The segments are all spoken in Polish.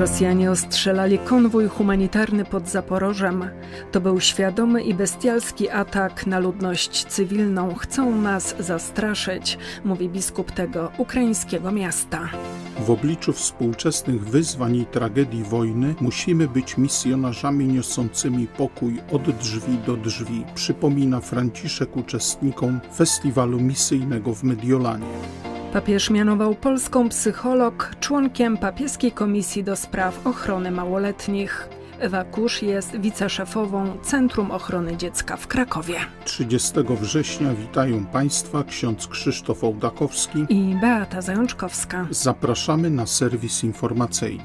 Rosjanie ostrzelali konwój humanitarny pod Zaporożem. To był świadomy i bestialski atak na ludność cywilną. Chcą nas zastraszyć, mówi biskup tego ukraińskiego miasta. W obliczu współczesnych wyzwań i tragedii wojny musimy być misjonarzami niosącymi pokój od drzwi do drzwi, przypomina Franciszek uczestnikom festiwalu misyjnego w Mediolanie. Papież mianował polską psycholog członkiem papieskiej komisji do spraw ochrony małoletnich. Ewa Kusz jest wiceszefową Centrum Ochrony Dziecka w Krakowie. 30 września witają Państwa ksiądz Krzysztof Ołdakowski i Beata Zajączkowska. Zapraszamy na serwis informacyjny.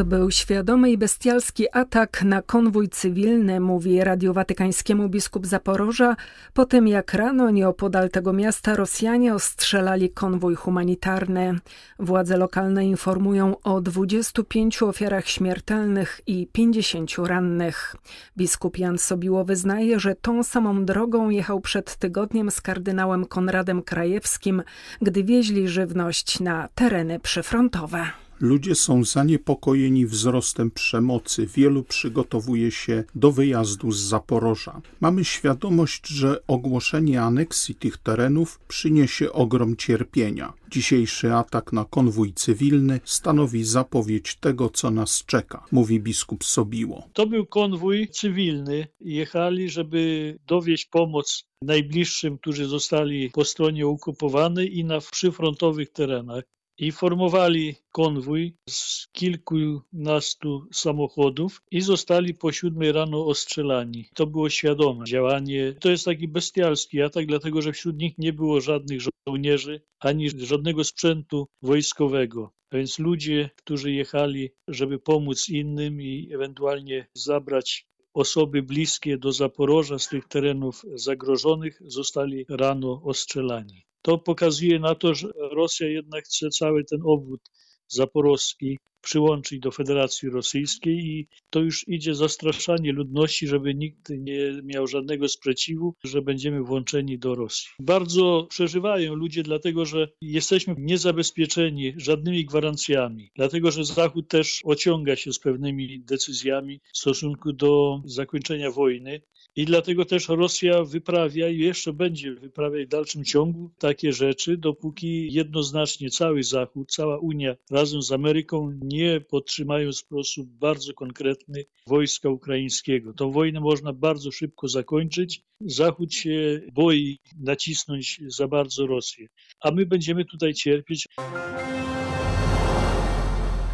To był świadomy i bestialski atak na konwój cywilny, mówi Radiu Watykańskiemu biskup Zaporoża, po tym jak rano nieopodal tego miasta Rosjanie ostrzelali konwój humanitarny. Władze lokalne informują o 25 ofiarach śmiertelnych i 50 rannych. Biskup Jan Sobiło wyznaje, że tą samą drogą jechał przed tygodniem z kardynałem Konradem Krajewskim, gdy wieźli żywność na tereny przyfrontowe. Ludzie są zaniepokojeni wzrostem przemocy. Wielu przygotowuje się do wyjazdu z Zaporoża. Mamy świadomość, że ogłoszenie aneksji tych terenów przyniesie ogrom cierpienia. Dzisiejszy atak na konwój cywilny stanowi zapowiedź tego, co nas czeka, mówi biskup Sobiło. To był konwój cywilny. Jechali, żeby dowieść pomoc najbliższym, którzy zostali po stronie okupowanej i na przyfrontowych terenach i formowali konwój z kilkunastu samochodów i zostali po siódmej rano ostrzelani. To było świadome działanie. To jest taki bestialski atak, dlatego że wśród nich nie było żadnych żołnierzy ani żadnego sprzętu wojskowego. A więc ludzie, którzy jechali, żeby pomóc innym i ewentualnie zabrać osoby bliskie do Zaporoża z tych terenów zagrożonych, zostali rano ostrzelani. To pokazuje na to, że Rosja jednak chce cały ten obwód zaporowski przyłączyć do Federacji Rosyjskiej i to już idzie zastraszanie ludności, żeby nikt nie miał żadnego sprzeciwu, że będziemy włączeni do Rosji. Bardzo przeżywają ludzie, dlatego że jesteśmy niezabezpieczeni żadnymi gwarancjami, dlatego że Zachód też ociąga się z pewnymi decyzjami w stosunku do zakończenia wojny. I dlatego też Rosja wyprawia i jeszcze będzie wyprawiać w dalszym ciągu takie rzeczy, dopóki jednoznacznie cały Zachód, cała Unia razem z Ameryką nie podtrzymają w sposób bardzo konkretny wojska ukraińskiego. Tą wojnę można bardzo szybko zakończyć. Zachód się boi nacisnąć za bardzo Rosję, a my będziemy tutaj cierpieć.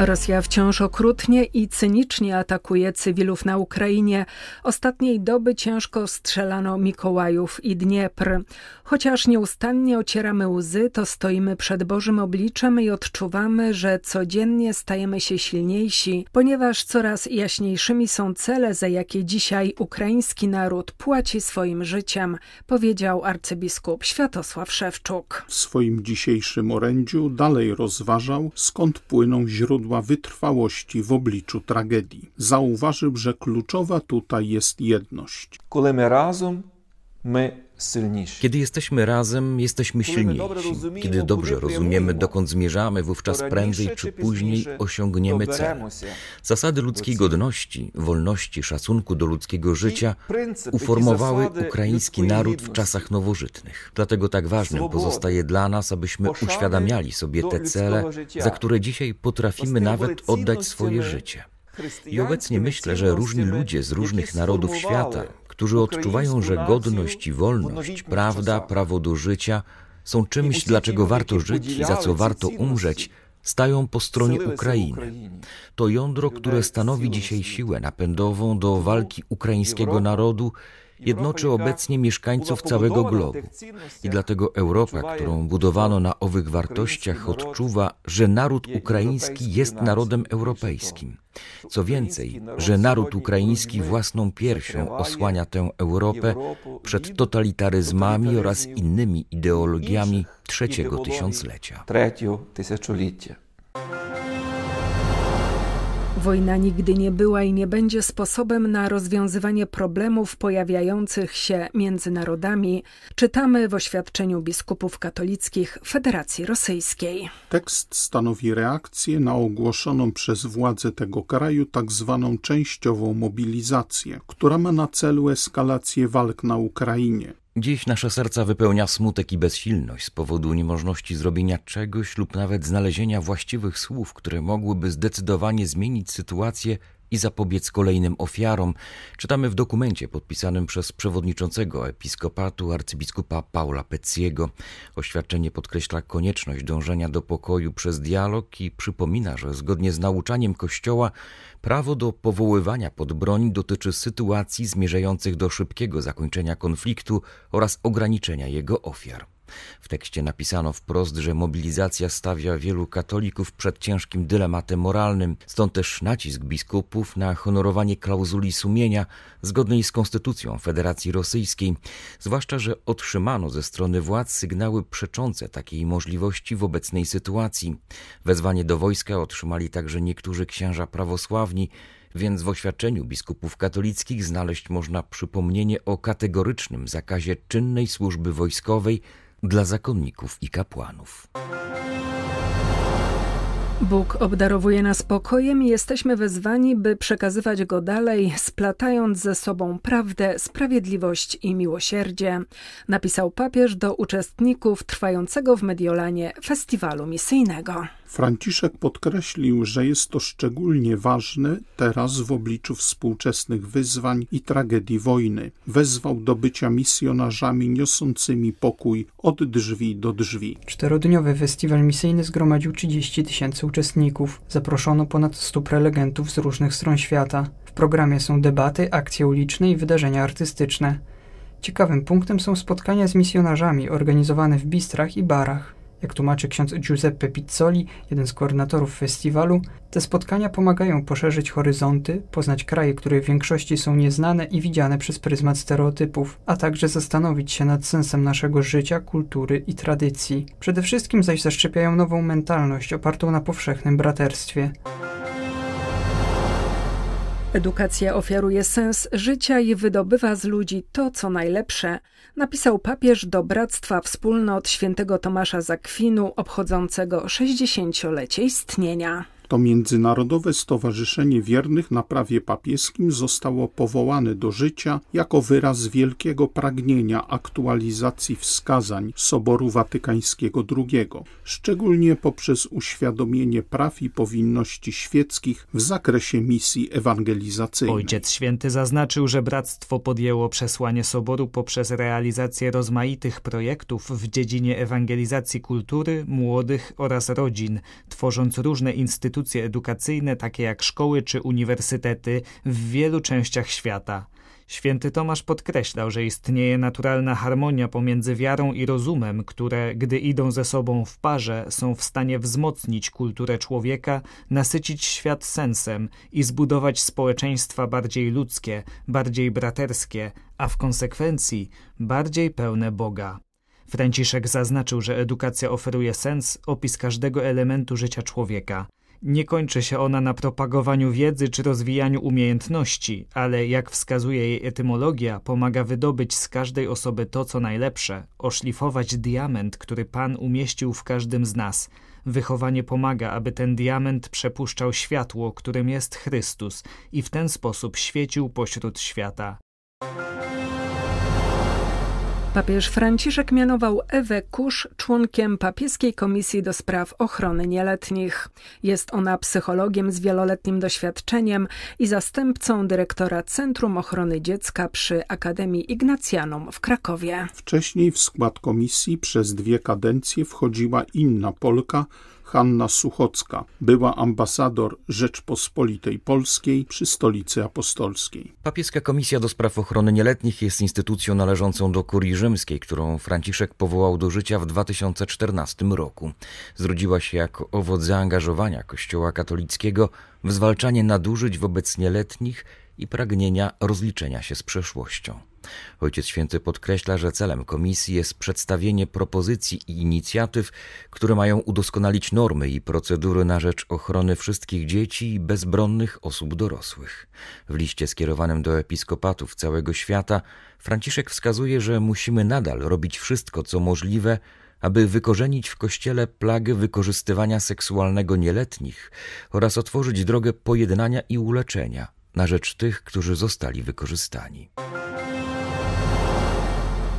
Rosja wciąż okrutnie i cynicznie atakuje cywilów na Ukrainie. Ostatniej doby ciężko strzelano Mikołajów i Dniepr. Chociaż nieustannie ocieramy łzy, to stoimy przed Bożym obliczem i odczuwamy, że codziennie stajemy się silniejsi, ponieważ coraz jaśniejszymi są cele, za jakie dzisiaj ukraiński naród płaci swoim życiem, powiedział arcybiskup Światosław Szewczuk. W swoim dzisiejszym orędziu dalej rozważał, skąd płyną źródła źródła wytrwałości w obliczu tragedii. Zauważył, że kluczowa tutaj jest jedność. Kiedy my razem, my kiedy jesteśmy razem, jesteśmy silniejsi. Kiedy dobrze rozumiemy, dokąd zmierzamy, wówczas prędzej czy później osiągniemy cel. Zasady ludzkiej godności, wolności, szacunku do ludzkiego życia uformowały ukraiński naród w czasach nowożytnych. Dlatego tak ważnym pozostaje dla nas, abyśmy uświadamiali sobie te cele, za które dzisiaj potrafimy nawet oddać swoje życie. I obecnie myślę, że różni ludzie z różnych narodów świata, którzy odczuwają, że godność i wolność, prawda, prawo do życia są czymś, dlaczego warto żyć i za co warto umrzeć, stają po stronie Ukrainy. To jądro, które stanowi dzisiaj siłę napędową do walki ukraińskiego narodu jednoczy obecnie mieszkańców całego globu. I dlatego Europa, którą budowano na owych wartościach, odczuwa, że naród ukraiński jest narodem europejskim. Co więcej, że naród ukraiński własną piersią osłania tę Europę przed totalitaryzmami oraz innymi ideologiami trzeciego tysiąclecia. Wojna nigdy nie była i nie będzie sposobem na rozwiązywanie problemów pojawiających się między narodami, czytamy w oświadczeniu biskupów katolickich Federacji Rosyjskiej. Tekst stanowi reakcję na ogłoszoną przez władze tego kraju tak zwaną częściową mobilizację, która ma na celu eskalację walk na Ukrainie. Dziś nasze serca wypełnia smutek i bezsilność z powodu niemożności zrobienia czegoś lub nawet znalezienia właściwych słów, które mogłyby zdecydowanie zmienić sytuację i zapobiec kolejnym ofiarom, czytamy w dokumencie podpisanym przez przewodniczącego episkopatu arcybiskupa Paula Pecciego. Oświadczenie podkreśla konieczność dążenia do pokoju przez dialog i przypomina, że zgodnie z nauczaniem Kościoła prawo do powoływania pod broń dotyczy sytuacji zmierzających do szybkiego zakończenia konfliktu oraz ograniczenia jego ofiar. W tekście napisano wprost, że mobilizacja stawia wielu katolików przed ciężkim dylematem moralnym, stąd też nacisk biskupów na honorowanie klauzuli sumienia zgodnej z konstytucją Federacji Rosyjskiej, zwłaszcza, że otrzymano ze strony władz sygnały przeczące takiej możliwości w obecnej sytuacji. Wezwanie do wojska otrzymali także niektórzy księża prawosławni, więc w oświadczeniu biskupów katolickich znaleźć można przypomnienie o kategorycznym zakazie czynnej służby wojskowej dla zakonników i kapłanów. Bóg obdarowuje nas pokojem i jesteśmy wezwani, by przekazywać go dalej, splatając ze sobą prawdę, sprawiedliwość i miłosierdzie, napisał papież do uczestników trwającego w Mediolanie festiwalu misyjnego. Franciszek podkreślił, że jest to szczególnie ważne teraz w obliczu współczesnych wyzwań i tragedii wojny. Wezwał do bycia misjonarzami niosącymi pokój od drzwi do drzwi. Czterodniowy festiwal misyjny zgromadził 30 tysięcy uczestników. Zaproszono ponad 100 prelegentów z różnych stron świata. W programie są debaty, akcje uliczne i wydarzenia artystyczne. Ciekawym punktem są spotkania z misjonarzami organizowane w bistrach i barach. Jak tłumaczy ksiądz Giuseppe Pizzoli, jeden z koordynatorów festiwalu, te spotkania pomagają poszerzyć horyzonty, poznać kraje, które w większości są nieznane i widziane przez pryzmat stereotypów, a także zastanowić się nad sensem naszego życia, kultury i tradycji. Przede wszystkim zaś zaszczepiają nową mentalność opartą na powszechnym braterstwie. Edukacja ofiaruje sens życia i wydobywa z ludzi to, co najlepsze, napisał papież do Bractwa Wspólnot Świętego Tomasza Zakwinu obchodzącego 60-lecie istnienia. To Międzynarodowe Stowarzyszenie Wiernych na Prawie Papieskim zostało powołane do życia jako wyraz wielkiego pragnienia aktualizacji wskazań Soboru Watykańskiego II, szczególnie poprzez uświadomienie praw i powinności świeckich w zakresie misji ewangelizacyjnej. Ojciec Święty zaznaczył, że bractwo podjęło przesłanie Soboru poprzez realizację rozmaitych projektów w dziedzinie ewangelizacji kultury, młodych oraz rodzin, tworząc różne instytucje instytucje edukacyjne, takie jak szkoły czy uniwersytety, w wielu częściach świata. Święty Tomasz podkreślał, że istnieje naturalna harmonia pomiędzy wiarą i rozumem, które, gdy idą ze sobą w parze, są w stanie wzmocnić kulturę człowieka, nasycić świat sensem i zbudować społeczeństwa bardziej ludzkie, bardziej braterskie, a w konsekwencji bardziej pełne Boga. Franciszek zaznaczył, że edukacja oferuje sens, opis każdego elementu życia człowieka. Nie kończy się ona na propagowaniu wiedzy czy rozwijaniu umiejętności, ale jak wskazuje jej etymologia, pomaga wydobyć z każdej osoby to, co najlepsze, oszlifować diament, który Pan umieścił w każdym z nas. Wychowanie pomaga, aby ten diament przepuszczał światło, którym jest Chrystus i w ten sposób świecił pośród świata. Papież Franciszek mianował Ewę Kusz członkiem papieskiej komisji do spraw ochrony nieletnich. Jest ona psychologiem z wieloletnim doświadczeniem i zastępcą dyrektora Centrum Ochrony Dziecka przy Akademii Ignacjanum w Krakowie. Wcześniej w skład komisji przez dwie kadencje wchodziła inna Polka, Hanna Suchocka była ambasador Rzeczpospolitej Polskiej przy Stolicy Apostolskiej. Papieska Komisja do Spraw Ochrony Nieletnich jest instytucją należącą do Kurii Rzymskiej, którą Franciszek powołał do życia w 2014 roku. Zrodziła się jako owoc zaangażowania Kościoła katolickiego w zwalczanie nadużyć wobec nieletnich i pragnienia rozliczenia się z przeszłością. Ojciec Święty podkreśla, że celem komisji jest przedstawienie propozycji i inicjatyw, które mają udoskonalić normy i procedury na rzecz ochrony wszystkich dzieci i bezbronnych osób dorosłych. W liście skierowanym do episkopatów całego świata Franciszek wskazuje, że musimy nadal robić wszystko, co możliwe, aby wykorzenić w Kościele plagę wykorzystywania seksualnego nieletnich oraz otworzyć drogę pojednania i uleczenia na rzecz tych, którzy zostali wykorzystani.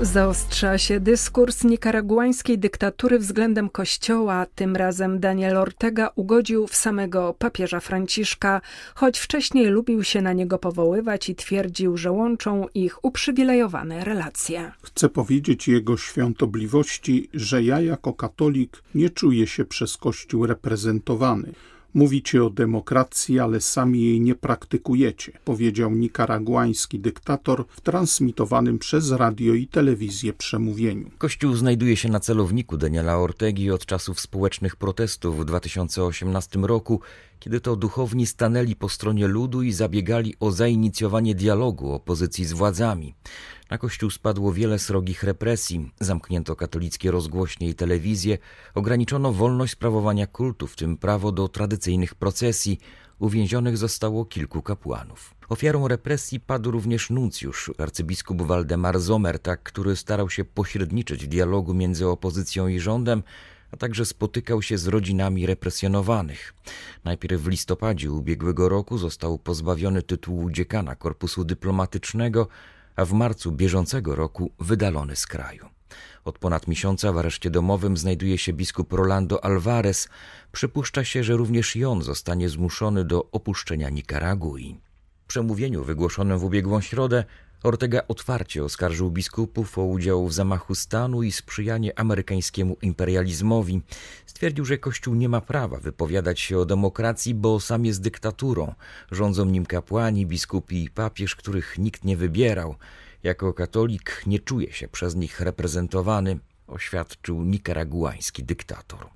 Zaostrza się dyskurs nikaraguańskiej dyktatury względem Kościoła. Tym razem Daniel Ortega ugodził w samego papieża Franciszka, choć wcześniej lubił się na niego powoływać i twierdził, że łączą ich uprzywilejowane relacje. Chcę powiedzieć jego świątobliwości, że ja jako katolik nie czuję się przez Kościół reprezentowany. Mówicie o demokracji, ale sami jej nie praktykujecie, powiedział nikaraguański dyktator w transmitowanym przez radio i telewizję przemówieniu. Kościół znajduje się na celowniku Daniela Ortegi od czasów społecznych protestów w 2018 roku, kiedy to duchowni stanęli po stronie ludu i zabiegali o zainicjowanie dialogu opozycji z władzami. Na kościół spadło wiele srogich represji, zamknięto katolickie rozgłośnie i telewizję, ograniczono wolność sprawowania kultu, w tym prawo do tradycyjnych procesji, uwięzionych zostało kilku kapłanów. Ofiarą represji padł również nuncjusz, arcybiskup Waldemar Zomerta, który starał się pośredniczyć w dialogu między opozycją i rządem, a także spotykał się z rodzinami represjonowanych. Najpierw w listopadzie ubiegłego roku został pozbawiony tytułu dziekana korpusu dyplomatycznego, a w marcu bieżącego roku wydalony z kraju. Od ponad miesiąca w areszcie domowym znajduje się biskup Rolando Alvarez. Przypuszcza się, że również i on zostanie zmuszony do opuszczenia Nikaragui. W przemówieniu wygłoszonym w ubiegłą środę Ortega otwarcie oskarżył biskupów o udział w zamachu stanu i sprzyjanie amerykańskiemu imperializmowi. Stwierdził, że Kościół nie ma prawa wypowiadać się o demokracji, bo sam jest dyktaturą. Rządzą nim kapłani, biskupi i papież, których nikt nie wybierał. Jako katolik nie czuje się przez nich reprezentowany, oświadczył nikaraguański dyktator.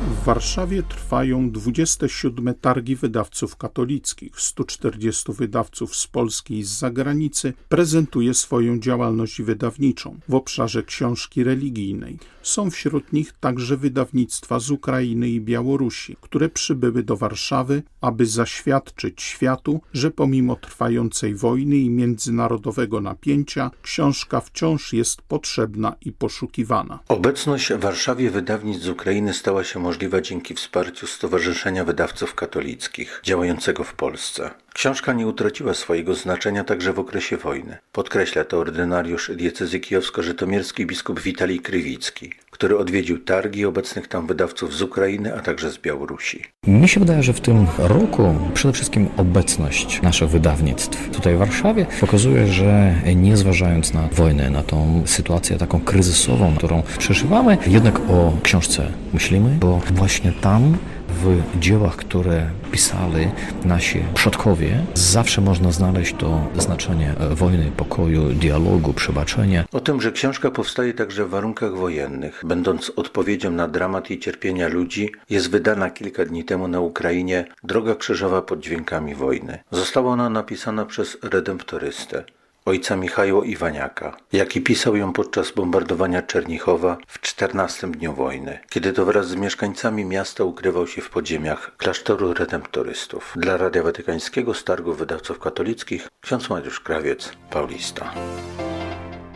W Warszawie trwają 27 targi wydawców katolickich. 140 wydawców z Polski i z zagranicy prezentuje swoją działalność wydawniczą w obszarze książki religijnej. Są wśród nich także wydawnictwa z Ukrainy i Białorusi, które przybyły do Warszawy, aby zaświadczyć światu, że pomimo trwającej wojny i międzynarodowego napięcia, książka wciąż jest potrzebna i poszukiwana. Obecność w Warszawie wydawnictw z Ukrainy stała się możliwa dzięki wsparciu Stowarzyszenia Wydawców Katolickich działającego w Polsce. Książka nie utraciła swojego znaczenia także w okresie wojny. Podkreśla to ordynariusz diecezy kijowsko-żytomierskiej biskup Witalij Krywicki, który odwiedził targi obecnych tam wydawców z Ukrainy, a także z Białorusi. Mi się wydaje, że w tym roku przede wszystkim obecność naszych wydawnictw tutaj w Warszawie pokazuje, że nie zważając na wojnę, na tą sytuację taką kryzysową, którą przeżywamy, jednak o książce myślimy, bo właśnie tam w dziełach, które pisali nasi przodkowie, zawsze można znaleźć to znaczenie wojny, pokoju, dialogu, przebaczenia. O tym, że książka powstaje także w warunkach wojennych, będąc odpowiedzią na dramat i cierpienia ludzi, jest wydana kilka dni temu na Ukrainie Droga Krzyżowa pod dźwiękami wojny. Została ona napisana przez redemptorystę ojca Michała Iwaniaka, jaki pisał ją podczas bombardowania Czernichowa w 14 dniu wojny, kiedy to wraz z mieszkańcami miasta ukrywał się w podziemiach klasztoru redemptorystów. Dla Radia Watykańskiego z Targów Wydawców Katolickich ksiądz Mariusz Krawiec, Paulista.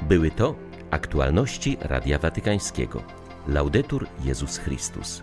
Były to aktualności Radia Watykańskiego. Laudetur Jezus Chrystus.